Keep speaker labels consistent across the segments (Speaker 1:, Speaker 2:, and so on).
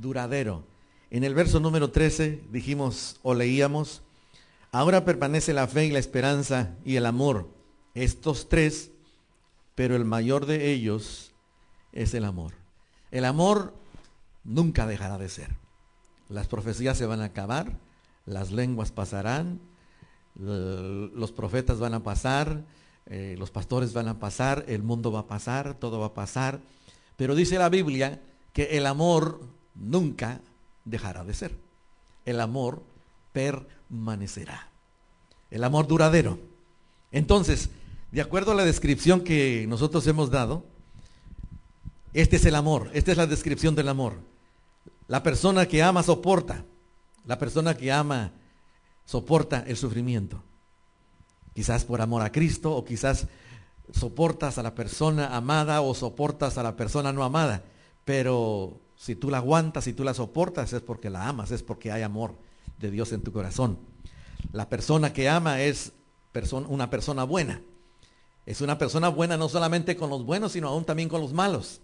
Speaker 1: duradero. En el verso número 13 dijimos o leíamos, ahora permanece la fe y la esperanza y el amor. Estos tres, pero el mayor de ellos es el amor. El amor nunca dejará de ser. Las profecías se van a acabar, las lenguas pasarán, los profetas van a pasar, eh, los pastores van a pasar, el mundo va a pasar, todo va a pasar. Pero dice la Biblia que el amor nunca dejará de ser. El amor permanecerá. El amor duradero. Entonces, de acuerdo a la descripción que nosotros hemos dado, este es el amor, esta es la descripción del amor. La persona que ama soporta, la persona que ama soporta el sufrimiento. Quizás por amor a Cristo o quizás soportas a la persona amada o soportas a la persona no amada. Pero si tú la aguantas, si tú la soportas, es porque la amas, es porque hay amor de Dios en tu corazón. La persona que ama es una persona buena. Es una persona buena no solamente con los buenos, sino aún también con los malos.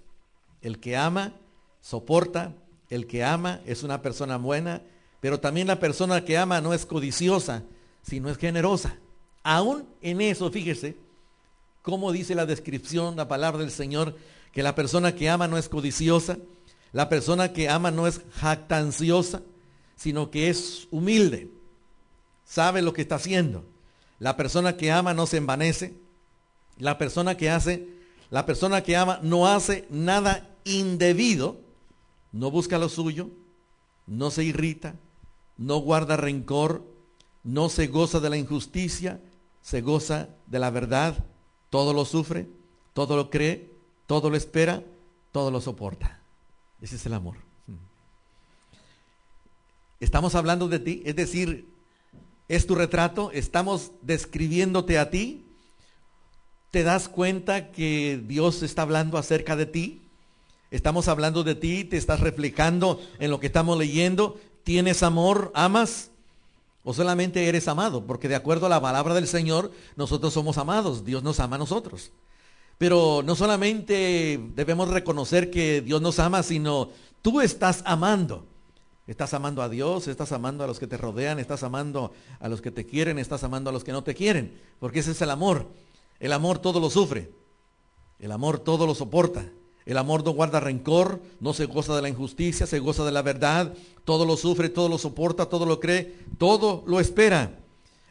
Speaker 1: El que ama, soporta. El que ama es una persona buena. Pero también la persona que ama no es codiciosa, sino es generosa. Aún en eso, fíjese, cómo dice la descripción, la palabra del Señor, que la persona que ama no es codiciosa, la persona que ama no es jactanciosa, sino que es humilde, sabe lo que está haciendo. La persona que ama no se envanece, la persona que hace, la persona que ama no hace nada indebido, no busca lo suyo, no se irrita, no guarda rencor, no se goza de la injusticia, se goza de la verdad, todo lo sufre, todo lo cree, todo lo espera, todo lo soporta. Ese es el amor. Estamos hablando de ti, es decir, es tu retrato, estamos describiéndote a ti. ¿Te das cuenta que Dios está hablando acerca de ti? Estamos hablando de ti, te estás reflejando en lo que estamos leyendo. ¿Tienes amor? ¿Amas? ¿O solamente eres amado? Porque de acuerdo a la palabra del Señor, nosotros somos amados. Dios nos ama a nosotros. Pero no solamente debemos reconocer que Dios nos ama, sino tú estás amando. Estás amando a Dios, estás amando a los que te rodean, estás amando a los que te quieren, estás amando a los que no te quieren. Porque ese es el amor. El amor todo lo sufre. El amor todo lo soporta. El amor no guarda rencor, no se goza de la injusticia, se goza de la verdad. Todo lo sufre, todo lo soporta, todo lo cree, todo lo espera.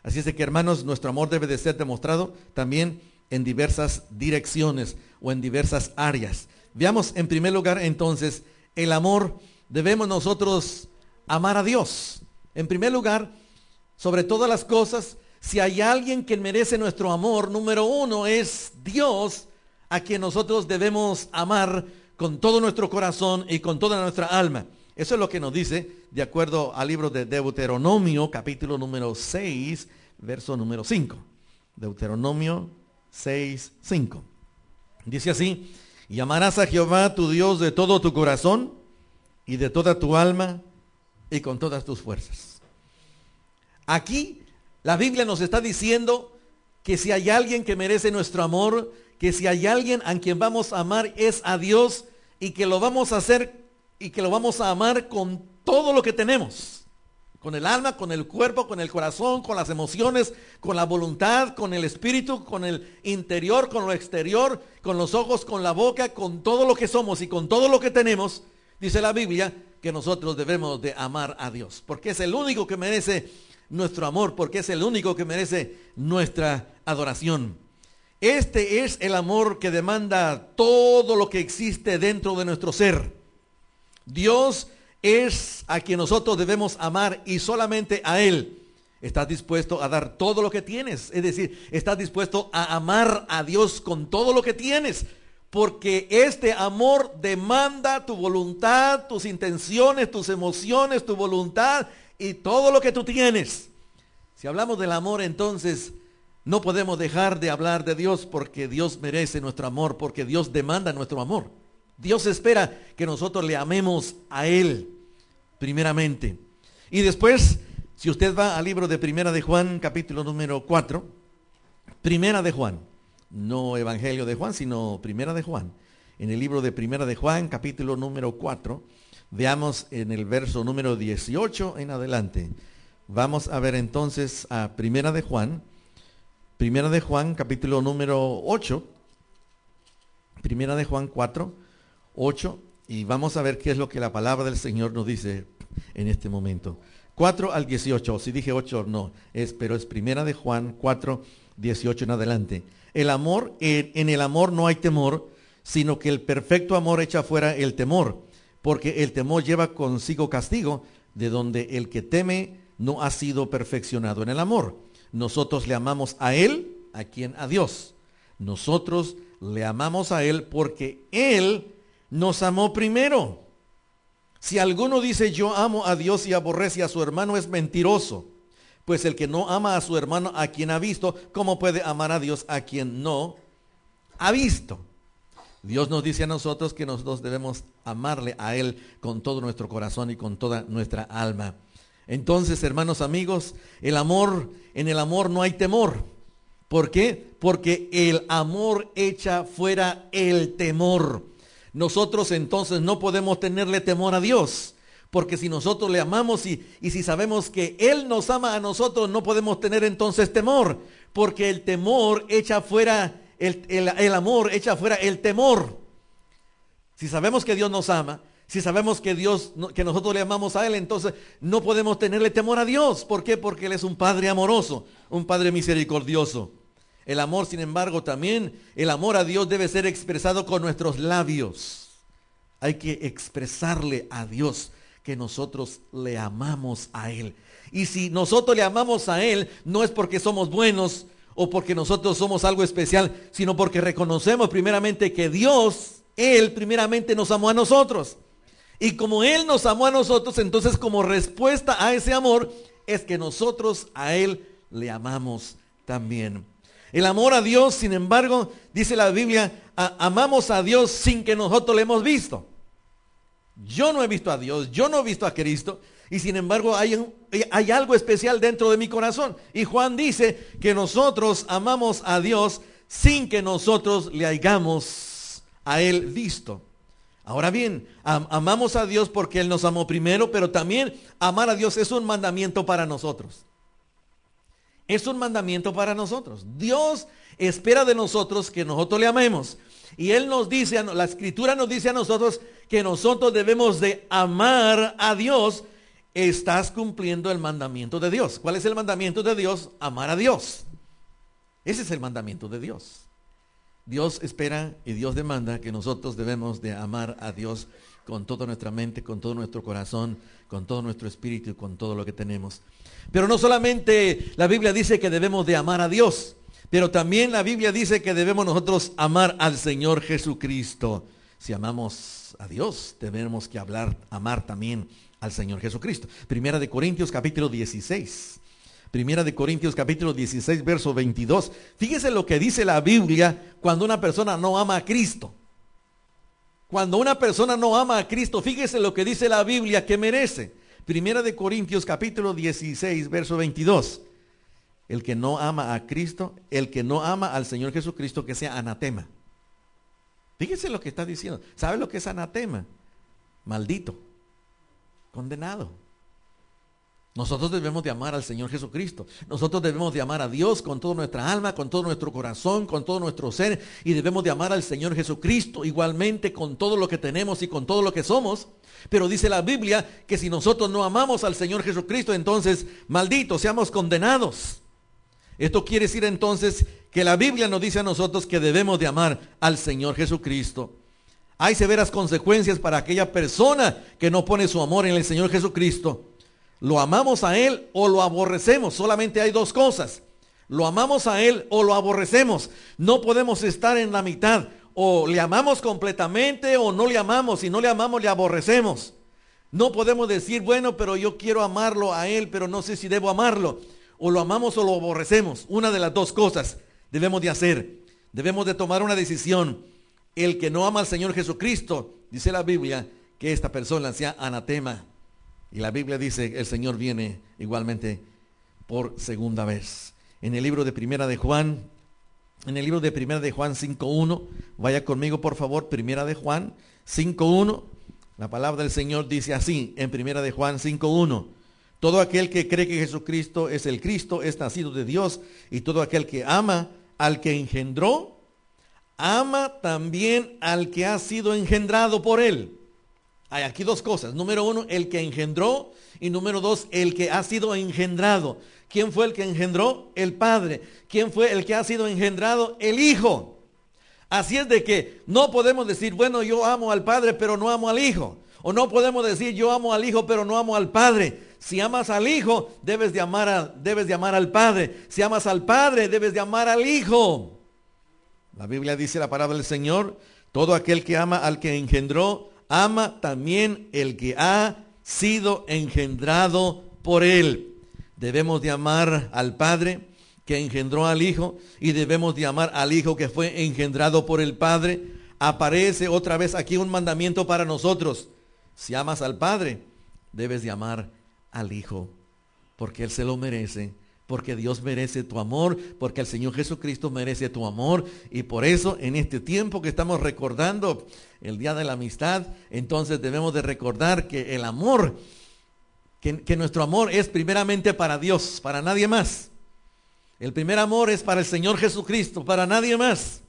Speaker 1: Así es de que hermanos, nuestro amor debe de ser demostrado también en diversas direcciones o en diversas áreas. Veamos en primer lugar entonces el amor. Debemos nosotros amar a Dios. En primer lugar, sobre todas las cosas, si hay alguien que merece nuestro amor, número uno es Dios, a quien nosotros debemos amar con todo nuestro corazón y con toda nuestra alma. Eso es lo que nos dice, de acuerdo al libro de Deuteronomio, capítulo número 6, verso número 5. Deuteronomio 6, 5. Dice así, y amarás a Jehová tu Dios de todo tu corazón y de toda tu alma y con todas tus fuerzas. Aquí la Biblia nos está diciendo que si hay alguien que merece nuestro amor, que si hay alguien a quien vamos a amar es a Dios y que lo vamos a hacer y que lo vamos a amar con todo lo que tenemos con el alma, con el cuerpo, con el corazón, con las emociones, con la voluntad, con el espíritu, con el interior, con lo exterior, con los ojos, con la boca, con todo lo que somos y con todo lo que tenemos, dice la Biblia que nosotros debemos de amar a Dios, porque es el único que merece nuestro amor, porque es el único que merece nuestra adoración. Este es el amor que demanda todo lo que existe dentro de nuestro ser. Dios es a quien nosotros debemos amar y solamente a Él. Estás dispuesto a dar todo lo que tienes. Es decir, estás dispuesto a amar a Dios con todo lo que tienes. Porque este amor demanda tu voluntad, tus intenciones, tus emociones, tu voluntad y todo lo que tú tienes. Si hablamos del amor, entonces no podemos dejar de hablar de Dios porque Dios merece nuestro amor, porque Dios demanda nuestro amor. Dios espera que nosotros le amemos a Él primeramente. Y después, si usted va al libro de Primera de Juan, capítulo número 4, Primera de Juan, no Evangelio de Juan, sino Primera de Juan. En el libro de Primera de Juan, capítulo número 4, Veamos en el verso número 18 en adelante. Vamos a ver entonces a Primera de Juan, Primera de Juan, capítulo número 8, Primera de Juan 4, 8, y vamos a ver qué es lo que la palabra del Señor nos dice en este momento. 4 al 18, si dije 8 no, es, pero es Primera de Juan 4, 18 en adelante. El amor, en el amor no hay temor, sino que el perfecto amor echa fuera el temor, porque el temor lleva consigo castigo, de donde el que teme no ha sido perfeccionado en el amor. Nosotros le amamos a Él, a quien a Dios. Nosotros le amamos a Él porque Él nos amó primero. Si alguno dice yo amo a Dios y aborrece a su hermano es mentiroso. Pues el que no ama a su hermano a quien ha visto, ¿cómo puede amar a Dios a quien no ha visto? Dios nos dice a nosotros que nosotros debemos amarle a Él con todo nuestro corazón y con toda nuestra alma. Entonces, hermanos amigos, el amor, en el amor no hay temor. ¿Por qué? Porque el amor echa fuera el temor. Nosotros entonces no podemos tenerle temor a Dios. Porque si nosotros le amamos y, y, si sabemos que Él nos ama a nosotros, no podemos tener entonces temor. Porque el temor echa fuera el, amor echa fuera el temor. Si sabemos que Dios nos ama, si sabemos que Dios, que nosotros le amamos a Él, entonces no podemos tenerle temor a Dios. ¿Por qué? Porque Él es un Padre amoroso, un Padre misericordioso. El amor, sin embargo, también, el amor a Dios debe ser expresado con nuestros labios. Hay que expresarle a Dios que nosotros le amamos a Él. Y si nosotros le amamos a Él, no es porque somos buenos, o porque nosotros somos algo especial, sino porque reconocemos primeramente que Dios, Él primeramente nos amó a nosotros. Y como Él nos amó a nosotros, entonces como respuesta a ese amor es que nosotros a Él le amamos también. El amor a Dios, sin embargo, dice la Biblia, amamos a Dios sin que nosotros le hemos visto. Yo no he visto a Dios, yo no he visto a Cristo, y sin embargo hay, hay algo especial dentro de mi corazón. Y Juan dice que nosotros amamos a Dios sin que nosotros le hayamos a Él visto. Ahora bien, amamos a Dios porque Él nos amó primero, pero también amar a Dios es un mandamiento para nosotros. Es un mandamiento para nosotros. Dios espera de nosotros que nosotros le amemos. Y Él nos dice, la escritura nos dice a nosotros que nosotros debemos de amar a Dios estás cumpliendo el mandamiento de Dios. ¿Cuál es el mandamiento de Dios? Amar a Dios. Ese es el mandamiento de Dios. Dios espera y Dios demanda que nosotros debemos de amar a Dios con toda nuestra mente, con todo nuestro corazón, con todo nuestro espíritu con todo lo que tenemos. Pero no solamente la Biblia dice que debemos de amar a Dios, pero también la Biblia dice que debemos nosotros amar al Señor Jesucristo. Si amamos a Dios, debemos que hablar, amar también al Señor Jesucristo. Primera de Corintios capítulo 16. Primera de Corintios capítulo 16, verso 22. Fíjese lo que dice la Biblia cuando una persona no ama a Cristo. Cuando una persona no ama a Cristo, fíjese lo que dice la Biblia que merece. Primera de Corintios capítulo 16, verso 22. El que no ama a Cristo, el que no ama al Señor Jesucristo, que sea anatema. Fíjese lo que está diciendo. ¿Sabe lo que es anatema? Maldito condenado. Nosotros debemos de amar al Señor Jesucristo. Nosotros debemos de amar a Dios con toda nuestra alma, con todo nuestro corazón, con todo nuestro ser. Y debemos de amar al Señor Jesucristo igualmente con todo lo que tenemos y con todo lo que somos. Pero dice la Biblia que si nosotros no amamos al Señor Jesucristo, entonces malditos, seamos condenados. Esto quiere decir entonces que la Biblia nos dice a nosotros que debemos de amar al Señor Jesucristo. Hay severas consecuencias para aquella persona que no pone su amor en el Señor Jesucristo. Lo amamos a Él o lo aborrecemos. Solamente hay dos cosas. Lo amamos a Él o lo aborrecemos. No podemos estar en la mitad. O le amamos completamente o no le amamos. Si no le amamos, le aborrecemos. No podemos decir, bueno, pero yo quiero amarlo a Él, pero no sé si debo amarlo. O lo amamos o lo aborrecemos. Una de las dos cosas debemos de hacer. Debemos de tomar una decisión el que no ama al Señor Jesucristo, dice la Biblia, que esta persona sea anatema. Y la Biblia dice, el Señor viene igualmente por segunda vez. En el libro de Primera de Juan, en el libro de Primera de Juan 5.1, vaya conmigo por favor, Primera de Juan 5.1, La palabra del Señor dice así en primera de Juan 5.1. Todo aquel que cree que Jesucristo es el Cristo es nacido de Dios y todo aquel que ama al que engendró, ama también al que ha sido engendrado por él. Hay aquí dos cosas. Número uno, el que engendró y número dos, el que ha sido engendrado. ¿Quién fue el que engendró? El Padre. ¿Quién fue el que ha sido engendrado? El Hijo. Así es de que no podemos decir, bueno, yo amo al Padre, pero no amo al Hijo. O no podemos decir, yo amo al Hijo, pero no amo al Padre. Si amas al Hijo, debes de amar, a, debes de amar al Padre. Si amas al Padre, debes de amar al Hijo. La Biblia dice la palabra del Señor, todo aquel que ama al que engendró, ama también el que ha sido engendrado por él. Debemos de amar al Padre que engendró al Hijo y debemos de amar al Hijo que fue engendrado por el Padre. Aparece otra vez aquí un mandamiento para nosotros. Si amas al Padre, debes de amar al Hijo, porque Él se lo merece, porque Dios merece tu amor, porque el Señor Jesucristo merece tu amor. Y por eso en este tiempo que estamos recordando el Día de la Amistad, entonces debemos de recordar que el amor que, nuestro amor es primeramente para Dios, para nadie más. El primer amor es para el Señor Jesucristo, para nadie más.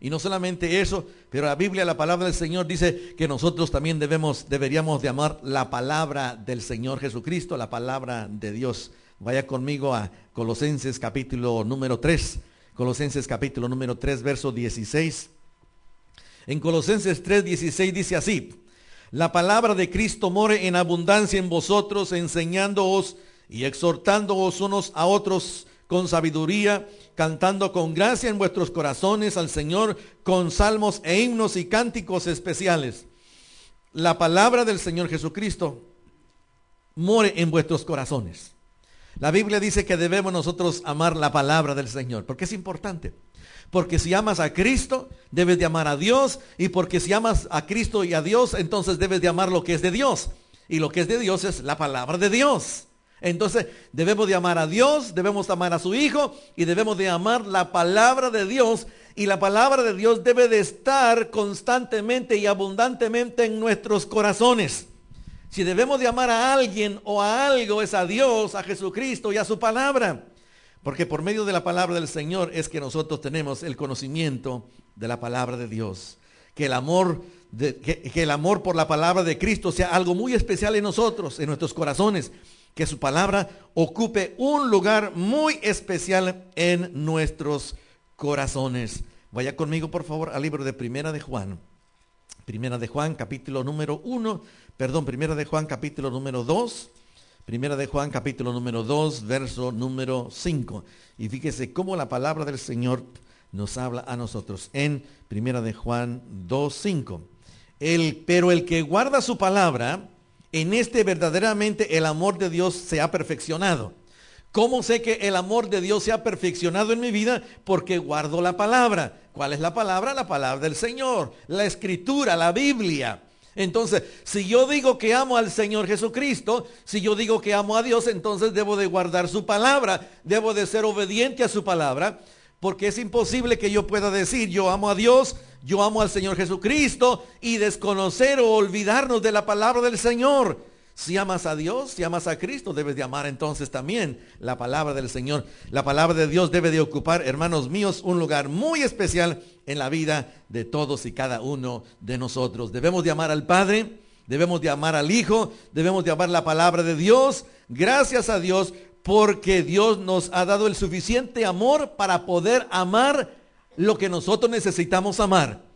Speaker 1: Y no solamente eso, pero la Biblia, la palabra del Señor dice que nosotros también debemos, deberíamos de amar la palabra del Señor Jesucristo, la palabra de Dios. Vaya conmigo a Colosenses capítulo número 3. Colosenses capítulo número 3, verso 16. En Colosenses 3, 16 dice así, la palabra de Cristo more en abundancia en vosotros, enseñándoos y exhortándoos unos a otros con sabiduría, cantando con gracia en vuestros corazones al Señor con salmos e himnos y cánticos especiales. La palabra del Señor Jesucristo more en vuestros corazones. La Biblia dice que debemos nosotros amar la palabra del Señor, porque es importante. Porque si amas a Cristo, debes de amar a Dios. Y porque si amas a Cristo y a Dios, entonces debes de amar lo que es de Dios. Y lo que es de Dios es la palabra de Dios. Entonces debemos de amar a Dios, debemos amar a su Hijo y debemos de amar la palabra de Dios. Y la palabra de Dios debe de estar constantemente y abundantemente en nuestros corazones. Si debemos de amar a alguien o a algo es a Dios, a Jesucristo y a su palabra. Porque por medio de la palabra del Señor es que nosotros tenemos el conocimiento de la palabra de Dios. Que el amor, que, el amor por la palabra de Cristo sea algo muy especial en nosotros, en nuestros corazones. Que su palabra ocupe un lugar muy especial en nuestros corazones. Vaya conmigo, por favor, al libro de Primera de Juan. Primera de Juan, capítulo número 1, perdón, Primera de Juan, capítulo número 2 Primera de Juan capítulo número 2, verso número 5. Y fíjese cómo la palabra del Señor nos habla a nosotros en Primera de Juan 2, 5. El, pero el que guarda su palabra, en este verdaderamente el amor de Dios se ha perfeccionado. ¿Cómo sé que el amor de Dios se ha perfeccionado en mi vida? Porque guardo la palabra. ¿Cuál es la palabra? La palabra del Señor, la escritura, la Biblia. Entonces, si yo digo que amo al Señor Jesucristo, si yo digo que amo a Dios, entonces debo de guardar su palabra, debo de ser obediente a su palabra, porque es imposible que yo pueda decir yo amo a Dios, yo amo al Señor Jesucristo y desconocer o olvidarnos de la palabra del Señor. Si amas a Dios, si amas a Cristo, debes de amar entonces también la palabra del Señor. La palabra de Dios debe de ocupar, hermanos míos, un lugar muy especial en la vida de todos y cada uno de nosotros. Debemos de amar al Padre, debemos de amar al Hijo, debemos de amar la palabra de Dios. Gracias a Dios porque Dios nos ha dado el suficiente amor para poder amar lo que nosotros necesitamos amar.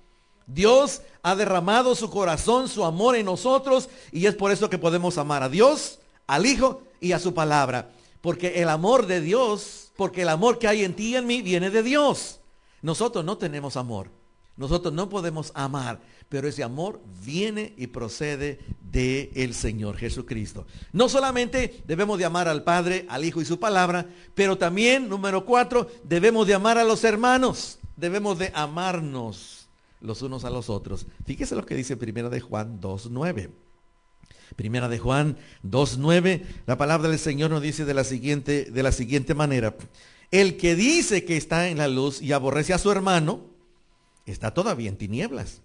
Speaker 1: Dios ha derramado su corazón, su amor en nosotros y es por eso que podemos amar a Dios, al Hijo y a su palabra. Porque el amor de Dios, porque el amor que hay en ti y en mí viene de Dios. Nosotros no tenemos amor. Nosotros no podemos amar, pero ese amor viene y procede de el Señor Jesucristo. No solamente debemos de amar al Padre, al Hijo y su palabra, pero también, número cuatro, debemos de amar a los hermanos. Debemos de amarnos los unos a los otros. Fíjese lo que dice Primera de Juan 2.9. Primera de Juan 2.9, la palabra del Señor nos dice de la, siguiente, de la siguiente manera. El que dice que está en la luz y aborrece a su hermano, está todavía en tinieblas.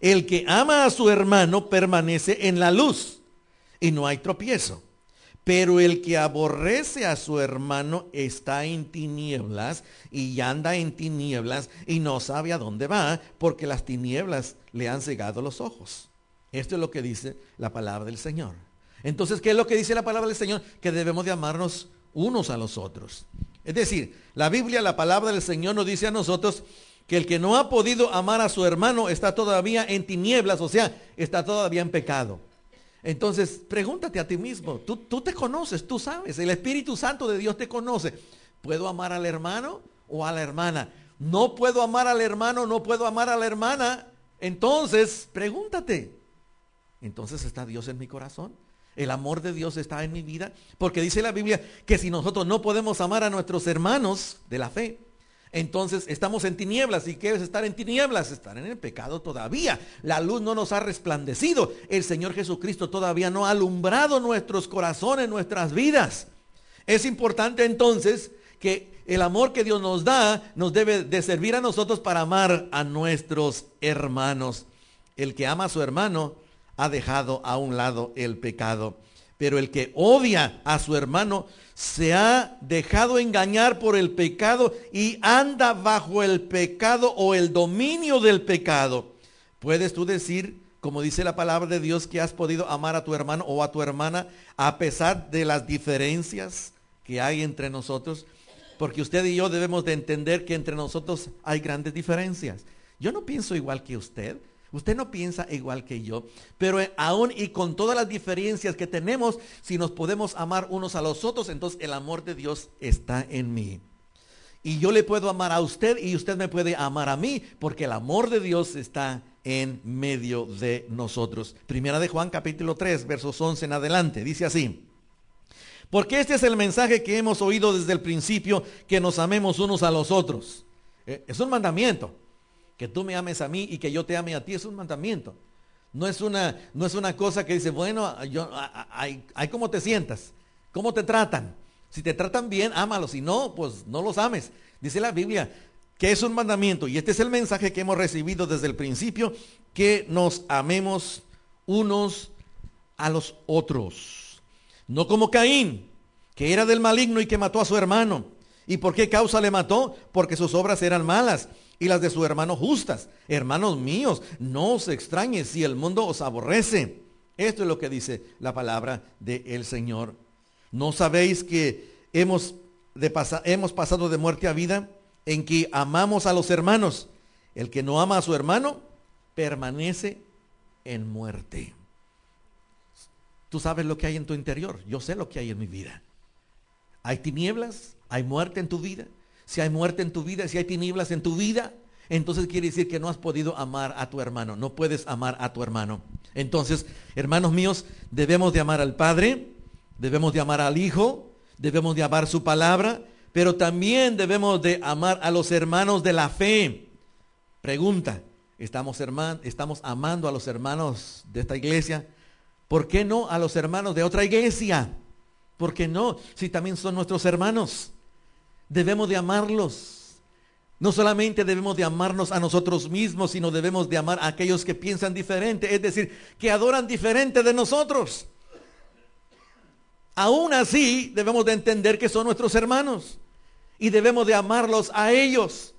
Speaker 1: El que ama a su hermano permanece en la luz y no hay tropiezo. Pero el que aborrece a su hermano está en tinieblas y anda en tinieblas y no sabe a dónde va porque las tinieblas le han cegado los ojos. Esto es lo que dice la palabra del Señor. Entonces, ¿qué es lo que dice la palabra del Señor? Que debemos de amarnos unos a los otros. Es decir, la Biblia, la palabra del Señor nos dice a nosotros que el que no ha podido amar a su hermano está todavía en tinieblas, o sea, está todavía en pecado. Entonces, pregúntate a ti mismo, ¿tú, tú te conoces, tú sabes, el Espíritu Santo de Dios te conoce. ¿Puedo amar al hermano o a la hermana? No puedo amar al hermano, no puedo amar a la hermana. Entonces, pregúntate, entonces está Dios en mi corazón. El amor de Dios está en mi vida. Porque dice la Biblia que si nosotros no podemos amar a nuestros hermanos de la fe, entonces estamos en tinieblas. ¿Y qué es estar en tinieblas? Estar en el pecado todavía. La luz no nos ha resplandecido. El Señor Jesucristo todavía no ha alumbrado nuestros corazones, nuestras vidas. Es importante entonces que el amor que Dios nos da nos debe de servir a nosotros para amar a nuestros hermanos. El que ama a su hermano ha dejado a un lado el pecado. Pero el que odia a su hermano se ha dejado engañar por el pecado y anda bajo el pecado o el dominio del pecado. ¿Puedes tú decir, como dice la palabra de Dios, que has podido amar a tu hermano o a tu hermana a pesar de las diferencias que hay entre nosotros? Porque usted y yo debemos de entender que entre nosotros hay grandes diferencias. Yo no pienso igual que usted. Usted no piensa igual que yo, pero eh, aún y con todas las diferencias que tenemos, si nos podemos amar unos a los otros, entonces el amor de Dios está en mí. Y yo le puedo amar a usted y usted me puede amar a mí, porque el amor de Dios está en medio de nosotros. Primera de Juan capítulo 3, versos 11 en adelante, dice así. Porque este es el mensaje que hemos oído desde el principio, que nos amemos unos a los otros. Eh, es un mandamiento que tú me ames a mí y que yo te ame a ti es un mandamiento. No es una, no es una cosa que dice, bueno, yo, hay, hay te sientas, cómo te tratan. Si te tratan bien, ámalos. Si no, pues no los ames. Dice la Biblia que es un mandamiento. Y este es el mensaje que hemos recibido desde el principio, que nos amemos unos a los otros. No como Caín, que era del maligno y que mató a su hermano. ¿Y por qué causa le mató? Porque sus obras eran malas y las de su hermano justas. Hermanos míos, no os extrañe si el mundo os aborrece. Esto es lo que dice la palabra del Señor. ¿No sabéis que hemos, de hemos pasado de muerte a vida en que amamos a los hermanos? El que no ama a su hermano permanece en muerte. Tú sabes lo que hay en tu interior. Yo sé lo que hay en mi vida. Hay tinieblas, hay muerte en tu vida. Si hay muerte en tu vida, si hay tinieblas en tu vida, entonces quiere decir que no has podido amar a tu hermano, no puedes amar a tu hermano. Entonces, hermanos míos, debemos de amar al Padre, debemos de amar al Hijo, debemos de amar su palabra, pero también debemos de amar a los hermanos de la fe. Pregunta, ¿estamos, estamos amando a los hermanos de esta iglesia? ¿Por qué no a los hermanos de otra iglesia? ¿Por qué no? Si también son nuestros hermanos. Debemos de amarlos. No solamente debemos de amarnos a nosotros mismos, sino debemos de amar a aquellos que piensan diferente, es decir, que adoran diferente de nosotros. Aún así, debemos de entender que son nuestros hermanos y debemos de amarlos a ellos.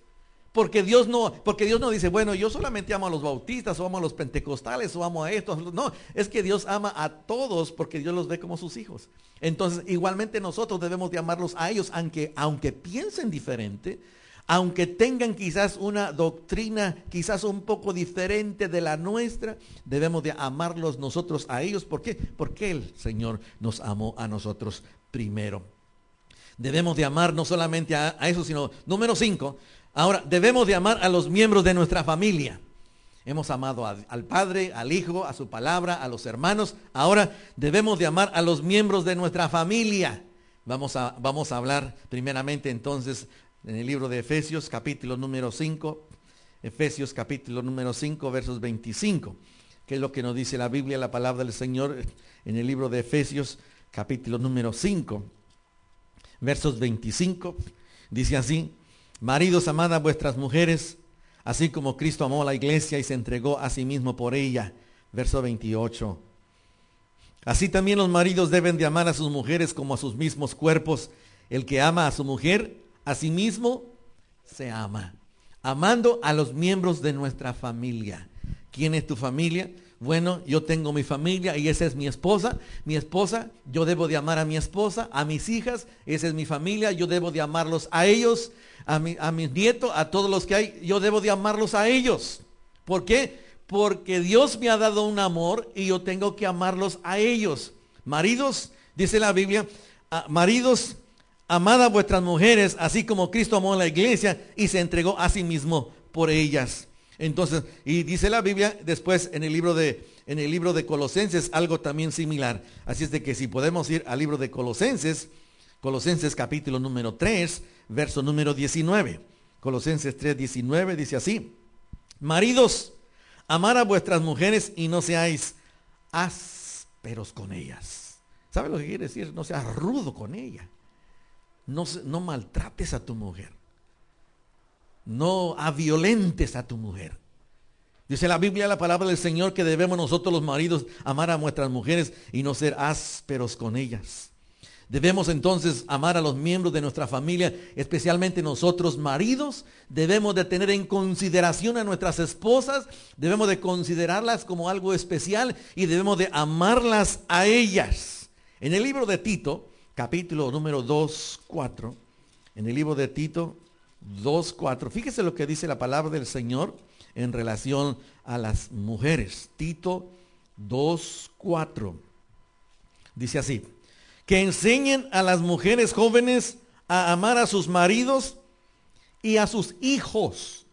Speaker 1: Porque Dios no, porque Dios no dice, bueno, yo solamente amo a los bautistas o amo a los pentecostales o amo a estos. No, es que Dios ama a todos porque Dios los ve como sus hijos. Entonces, igualmente nosotros debemos de amarlos a ellos, aunque, aunque piensen diferente, aunque tengan quizás una doctrina quizás un poco diferente de la nuestra, debemos de amarlos nosotros a ellos. ¿Por qué? Porque el Señor nos amó a nosotros primero. Debemos de amar no solamente a, a eso, sino número cinco, Ahora, debemos de amar a los miembros de nuestra familia. Hemos amado al Padre, al Hijo, a su palabra, a los hermanos. Ahora debemos de amar a los miembros de nuestra familia. Vamos a, vamos a hablar primeramente entonces en el libro de Efesios capítulo número 5. Efesios capítulo número 5 versos 25. Que es lo que nos dice la Biblia, la palabra del Señor en el libro de Efesios capítulo número 5. Versos 25. Dice así. Maridos, amad a vuestras mujeres, así como Cristo amó a la iglesia y se entregó a sí mismo por ella. Verso 28. Así también los maridos deben de amar a sus mujeres como a sus mismos cuerpos. El que ama a su mujer, a sí mismo se ama. Amando a los miembros de nuestra familia. ¿Quién es tu familia? Bueno, yo tengo mi familia y esa es mi esposa. Mi esposa, yo debo de amar a mi esposa, a mis hijas, esa es mi familia, yo debo de amarlos a ellos, a, mi, a mis nietos, a todos los que hay, yo debo de amarlos a ellos. ¿Por qué? Porque Dios me ha dado un amor y yo tengo que amarlos a ellos. Maridos, dice la Biblia, ah, maridos, amad a vuestras mujeres, así como Cristo amó a la iglesia y se entregó a sí mismo por ellas. Entonces, y dice la Biblia después en el libro de en el libro de Colosenses algo también similar. Así es de que si podemos ir al libro de Colosenses, Colosenses capítulo número 3, verso número 19. Colosenses 3, 19 dice así: Maridos, amar a vuestras mujeres y no seáis ásperos con ellas. ¿Sabe lo que quiere decir? No seas rudo con ella. No, no maltrates a tu mujer no violentes a tu mujer. Dice la Biblia, la palabra del Señor, que debemos nosotros los maridos amar a nuestras mujeres y no ser ásperos con ellas. Debemos entonces amar a los miembros de nuestra familia, especialmente nosotros maridos. Debemos de tener en consideración a nuestras esposas, debemos de considerarlas como algo especial y debemos de amarlas a ellas. En el libro de Tito, capítulo número 2, 4, en el libro de Tito, 2.4. Fíjese lo que dice la palabra del Señor en relación a las mujeres. Tito 2.4. Dice así, que enseñen a las mujeres jóvenes a amar a sus maridos y a sus hijos.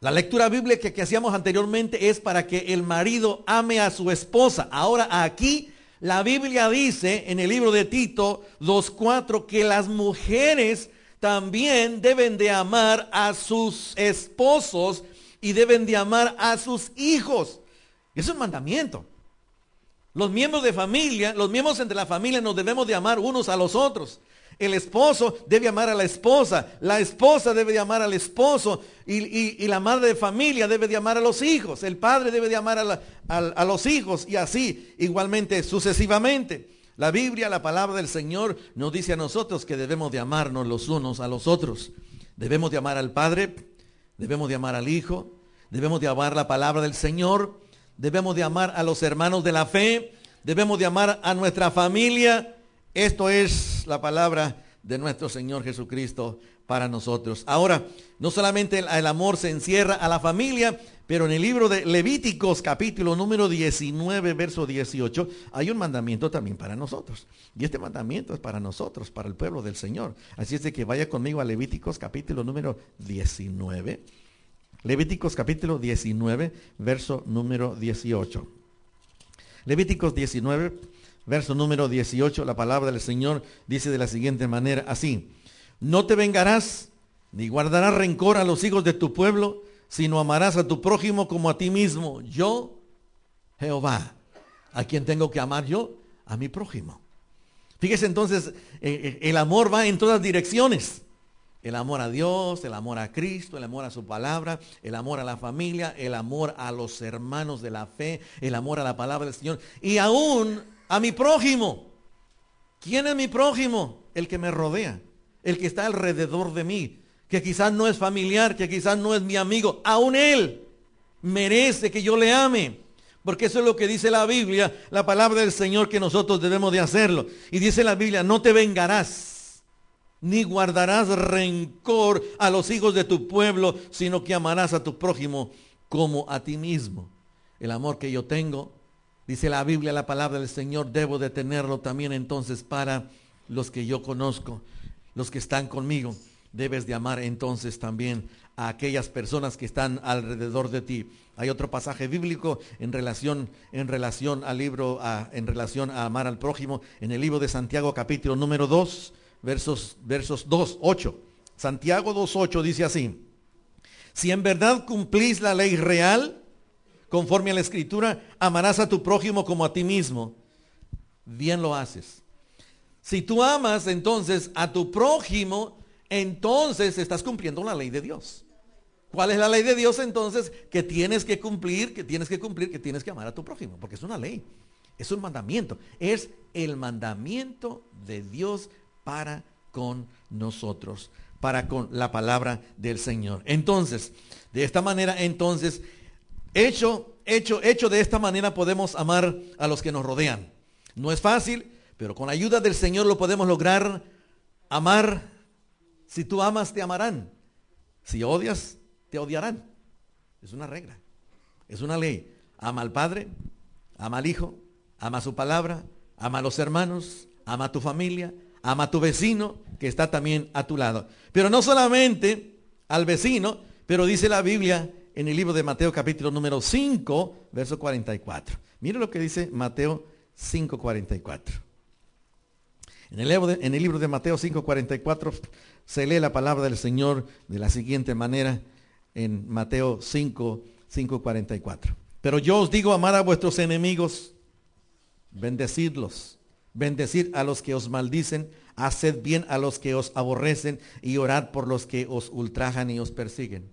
Speaker 1: La lectura bíblica que hacíamos anteriormente es para que el marido ame a su esposa. Ahora aquí la Biblia dice en el libro de Tito 2.4 que las mujeres también deben de amar a sus esposos y deben de amar a sus hijos. Es un mandamiento. Los miembros de familia, los miembros entre la familia nos debemos de amar unos a los otros. El esposo debe amar a la esposa, la esposa debe de amar al esposo y, la madre de familia debe de amar a los hijos, el padre debe de amar a los hijos y así igualmente sucesivamente. La Biblia, la palabra del Señor, nos dice a nosotros que debemos de amarnos los unos a los otros. Debemos de amar al Padre, debemos de amar al Hijo, debemos de amar la palabra del Señor, debemos de amar a los hermanos de la fe, debemos de amar a nuestra familia. Esto es la palabra de nuestro Señor Jesucristo para nosotros. Ahora, no solamente el, amor se encierra a la familia, pero en el libro de Levíticos capítulo número 19, verso 18, hay un mandamiento también para nosotros. Y este mandamiento es para nosotros, para el pueblo del Señor. Así es de que vaya conmigo a Levíticos capítulo número 19. Levíticos capítulo 19, verso número 18. Levíticos 19, verso número 18, la palabra del Señor dice de la siguiente manera, así. No te vengarás, ni guardarás rencor a los hijos de tu pueblo, sino amarás a tu prójimo como a ti mismo. Yo, Jehová, ¿a quién tengo que amar yo? A mi prójimo. Fíjese entonces, eh, eh, el amor va en todas direcciones. El amor a Dios, el amor a Cristo, el amor a su palabra, el amor a la familia, el amor a los hermanos de la fe, el amor a la palabra del Señor y aún a mi prójimo. ¿Quién es mi prójimo? El que me rodea el que está alrededor de mí, que quizás no es familiar, que quizás no es mi amigo, aún él merece que yo le ame. Porque eso es lo que dice la Biblia, la palabra del Señor que nosotros debemos de hacerlo. Y dice la Biblia, no te vengarás, ni guardarás rencor a los hijos de tu pueblo, sino que amarás a tu prójimo como a ti mismo. El amor que yo tengo, dice la Biblia, la palabra del Señor, debo de tenerlo también entonces para los que yo conozco los que están conmigo. Debes de amar entonces también a aquellas personas que están alrededor de ti. Hay otro pasaje bíblico en relación, en relación al libro, en relación a amar al prójimo, en el libro de Santiago capítulo número 2, versos, versos 2, 8. Santiago 2, 8 dice así, si en verdad cumplís la ley real, conforme a la escritura, amarás a tu prójimo como a ti mismo, bien lo haces. Si tú amas entonces a tu prójimo, entonces estás cumpliendo la ley de Dios. ¿Cuál es la ley de Dios entonces? Que tienes que cumplir, que tienes que cumplir, que tienes que amar a tu prójimo, porque es una ley, es un mandamiento, es el mandamiento de Dios para con nosotros, para con la palabra del Señor. Entonces, de esta manera, entonces, hecho, hecho, hecho de esta manera podemos amar a los que nos rodean. No es fácil, pero con la ayuda del Señor lo podemos lograr. Amar, si tú amas, te amarán. Si odias, te odiarán. Es una regla, es una ley. Ama al Padre, ama al Hijo, ama su palabra, ama a los hermanos, ama a tu familia, ama a tu vecino que está también a tu lado. Pero no solamente al vecino, pero dice la Biblia en el libro de Mateo capítulo número 5, verso 44. Mire lo que dice Mateo 5, 44. En el, en el libro de Mateo 5, 44 se lee la palabra del Señor de la siguiente manera en Mateo 5, 5, 44. Pero yo os digo, amar a vuestros enemigos, bendecirlos, bendecir a los que os maldicen, haced bien a los que os aborrecen y orad por los que os ultrajan y os persiguen.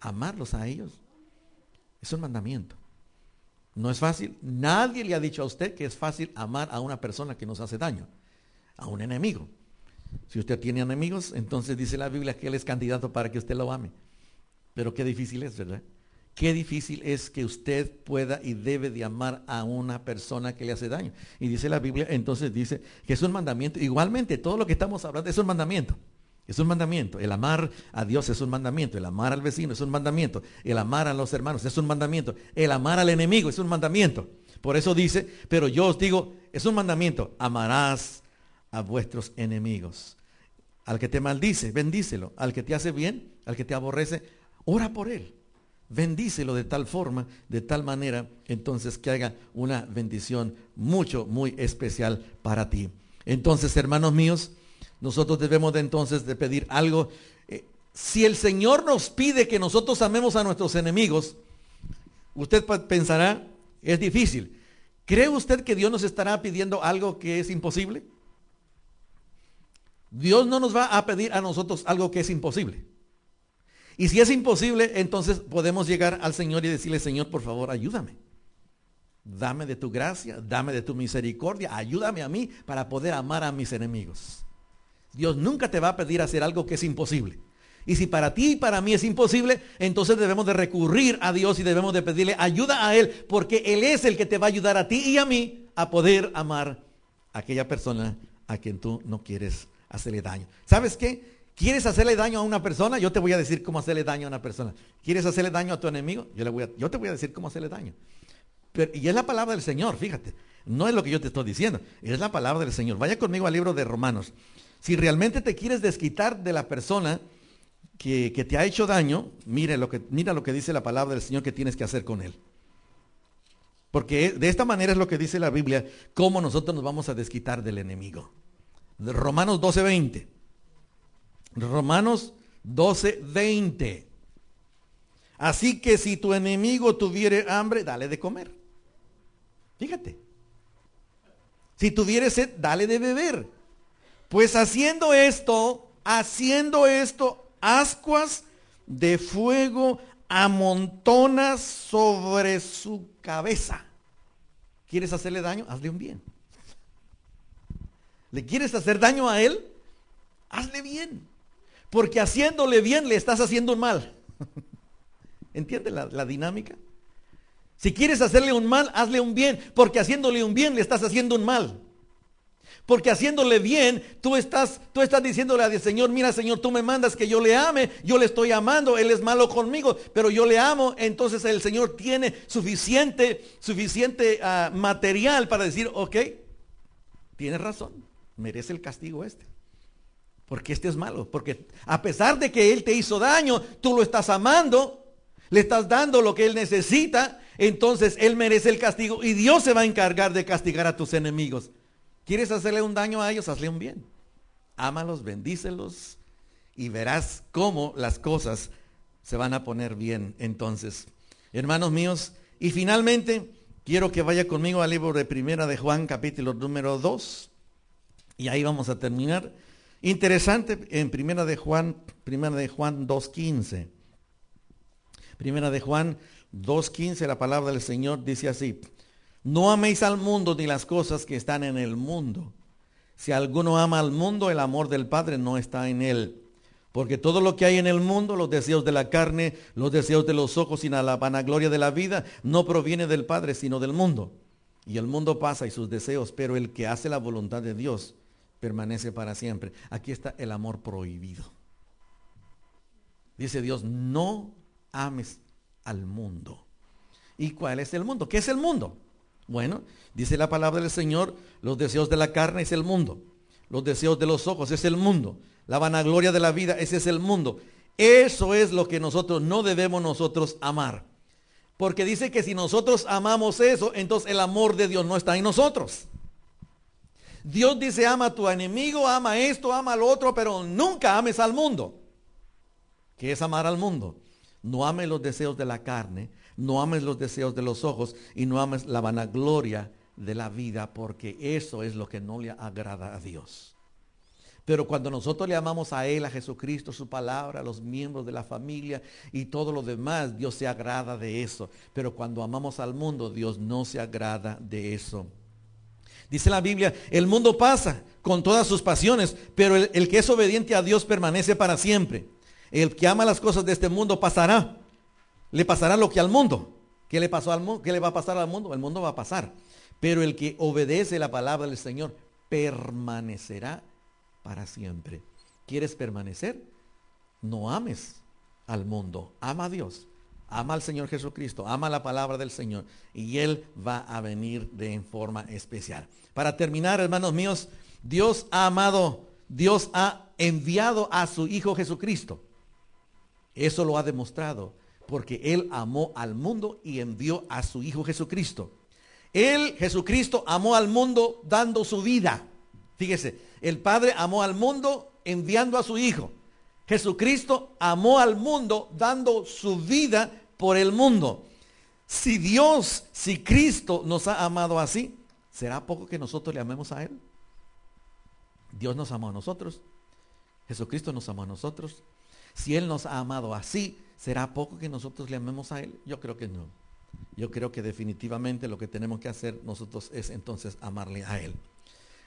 Speaker 1: Amarlos a ellos es un mandamiento. No es fácil. Nadie le ha dicho a usted que es fácil amar a una persona que nos hace daño, a un enemigo. Si usted tiene enemigos, entonces dice la Biblia que él es candidato para que usted lo ame. Pero qué difícil es, ¿verdad? Qué difícil es que usted pueda y debe de amar a una persona que le hace daño. Y dice la Biblia, entonces dice que es un mandamiento. Igualmente, todo lo que estamos hablando es un mandamiento. Es un mandamiento. El amar a Dios es un mandamiento. El amar al vecino es un mandamiento. El amar a los hermanos es un mandamiento. El amar al enemigo es un mandamiento. Por eso dice, pero yo os digo, es un mandamiento. Amarás a vuestros enemigos. Al que te maldice, bendícelo. Al que te hace bien, al que te aborrece, ora por él. Bendícelo de tal forma, de tal manera, entonces que haga una bendición mucho, muy especial para ti. Entonces, hermanos míos, nosotros debemos de entonces de pedir algo. Eh, si el Señor nos pide que nosotros amemos a nuestros enemigos, usted pensará, es difícil. ¿Cree usted que Dios nos estará pidiendo algo que es imposible? Dios no nos va a pedir a nosotros algo que es imposible. Y si es imposible, entonces podemos llegar al Señor y decirle, Señor, por favor, ayúdame. Dame de tu gracia, dame de tu misericordia, ayúdame a mí para poder amar a mis enemigos. Dios nunca te va a pedir hacer algo que es imposible. Y si para ti y para mí es imposible, entonces debemos de recurrir a Dios y debemos de pedirle ayuda a Él, porque Él es el que te va a ayudar a ti y a mí a poder amar a aquella persona a quien tú no quieres hacerle daño. ¿Sabes qué? ¿Quieres hacerle daño a una persona? Yo te voy a decir cómo hacerle daño a una persona. ¿Quieres hacerle daño a tu enemigo? Yo, le voy a, yo te voy a decir cómo hacerle daño. y es la palabra del Señor, fíjate. No es lo que yo te estoy diciendo, es la palabra del Señor. Vaya conmigo al libro de Romanos. Si realmente te quieres desquitar de la persona que, te ha hecho daño, mire lo que, mira lo que dice la palabra del Señor que tienes que hacer con él. Porque de esta manera es lo que dice la Biblia, cómo nosotros nos vamos a desquitar del enemigo. Romanos 12:20. Romanos 12, 20. Así que si tu enemigo tuviere hambre, dale de comer. Fíjate. Si tuviere sed, dale de beber. Pues haciendo esto, haciendo esto, ascuas de fuego amontonas sobre su cabeza. ¿Quieres hacerle daño? Hazle un bien. ¿Le quieres hacer daño a él? Hazle bien. Porque haciéndole bien le estás haciendo un mal. ¿Entiende la, dinámica? Si quieres hacerle un mal, hazle un bien. Porque haciéndole un bien le estás haciendo un mal. Porque haciéndole bien, tú estás, tú estás diciéndole al Señor, mira Señor, tú me mandas que yo le ame, yo le estoy amando, Él es malo conmigo, pero yo le amo. Entonces el Señor tiene suficiente, suficiente uh, material para decir, ok, tienes razón, merece el castigo este. Porque este es malo. Porque a pesar de que Él te hizo daño, tú lo estás amando, le estás dando lo que Él necesita, entonces Él merece el castigo y Dios se va a encargar de castigar a tus enemigos. ¿Quieres hacerle un daño a ellos? Hazle un bien. Ámalos, bendícelos y verás cómo las cosas se van a poner bien entonces. Hermanos míos, y finalmente quiero que vaya conmigo al libro de Primera de Juan, capítulo número 2, y ahí vamos a terminar. Interesante en Primera de Juan, Primera de Juan 2.15. Primera de Juan 2.15, la palabra del Señor dice así, no améis al mundo ni las cosas que están en el mundo. Si alguno ama al mundo, el amor del Padre no está en él. Porque todo lo que hay en el mundo, los deseos de la carne, los deseos de los ojos y la vanagloria de la vida, no proviene del Padre, sino del mundo. Y el mundo pasa y sus deseos, pero el que hace la voluntad de Dios permanece para siempre. Aquí está el amor prohibido. Dice Dios, no ames al mundo. ¿Y cuál es el mundo? ¿Qué es el mundo? Bueno, dice la palabra del Señor, los deseos de la carne es el mundo. Los deseos de los ojos es el mundo. La vanagloria de la vida, ese es el mundo. Eso es lo que nosotros no debemos nosotros amar. Porque dice que si nosotros amamos eso, entonces el amor de Dios no está en nosotros. Dios dice, ama a tu enemigo, ama esto, ama al otro, pero nunca ames al mundo. ¿Qué es amar al mundo? No ames los deseos de la carne, no ames los deseos de los ojos y no ames la vanagloria de la vida, porque eso es lo que no le agrada a Dios. Pero cuando nosotros le amamos a Él, a Jesucristo, su palabra, a los miembros de la familia y todo lo demás, Dios se agrada de eso. Pero cuando amamos al mundo, Dios no se agrada de eso. Dice la Biblia, el mundo pasa con todas sus pasiones, pero el, que es obediente a Dios permanece para siempre. El que ama las cosas de este mundo pasará. Le pasará lo que al mundo. ¿Qué le, pasó al mundo? ¿Qué le va a pasar al mundo? El mundo va a pasar. Pero el que obedece la palabra del Señor permanecerá para siempre. ¿Quieres permanecer? No ames al mundo. Ama a Dios. Ama al Señor Jesucristo. Ama la palabra del Señor. Y Él va a venir de forma especial. Para terminar, hermanos míos, Dios ha amado, Dios ha enviado a su Hijo Jesucristo. Eso lo ha demostrado porque Él amó al mundo y envió a su Hijo Jesucristo. Él, Jesucristo, amó al mundo dando su vida. Fíjese, el Padre amó al mundo enviando a su Hijo. Jesucristo amó al mundo dando su vida por el mundo. Si Dios, si Cristo nos ha amado así, ¿será poco que nosotros le amemos a Él? Dios nos amó a nosotros. Jesucristo nos amó a nosotros. Si Él nos ha amado así, ¿será poco que nosotros le amemos a Él? Yo creo que no. Yo creo que definitivamente lo que tenemos que hacer nosotros es entonces amarle a Él.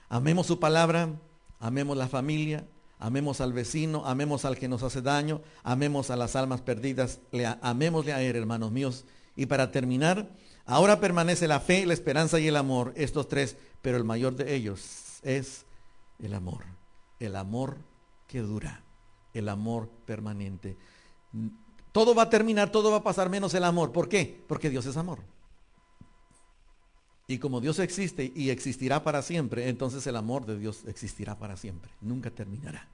Speaker 1: Amemos su palabra, amemos la familia, amemos al vecino, amemos al que nos hace daño, amemos a las almas perdidas, le, amémosle a Él, hermanos míos. Y para terminar, ahora permanece la fe, la esperanza y el amor, estos tres, pero el mayor de ellos es el amor, el amor que dura el amor permanente. Todo va a terminar, todo va a pasar menos el amor. ¿Por qué? Porque Dios es amor. Y como Dios existe y existirá para siempre, entonces el amor de Dios existirá para siempre. Nunca terminará.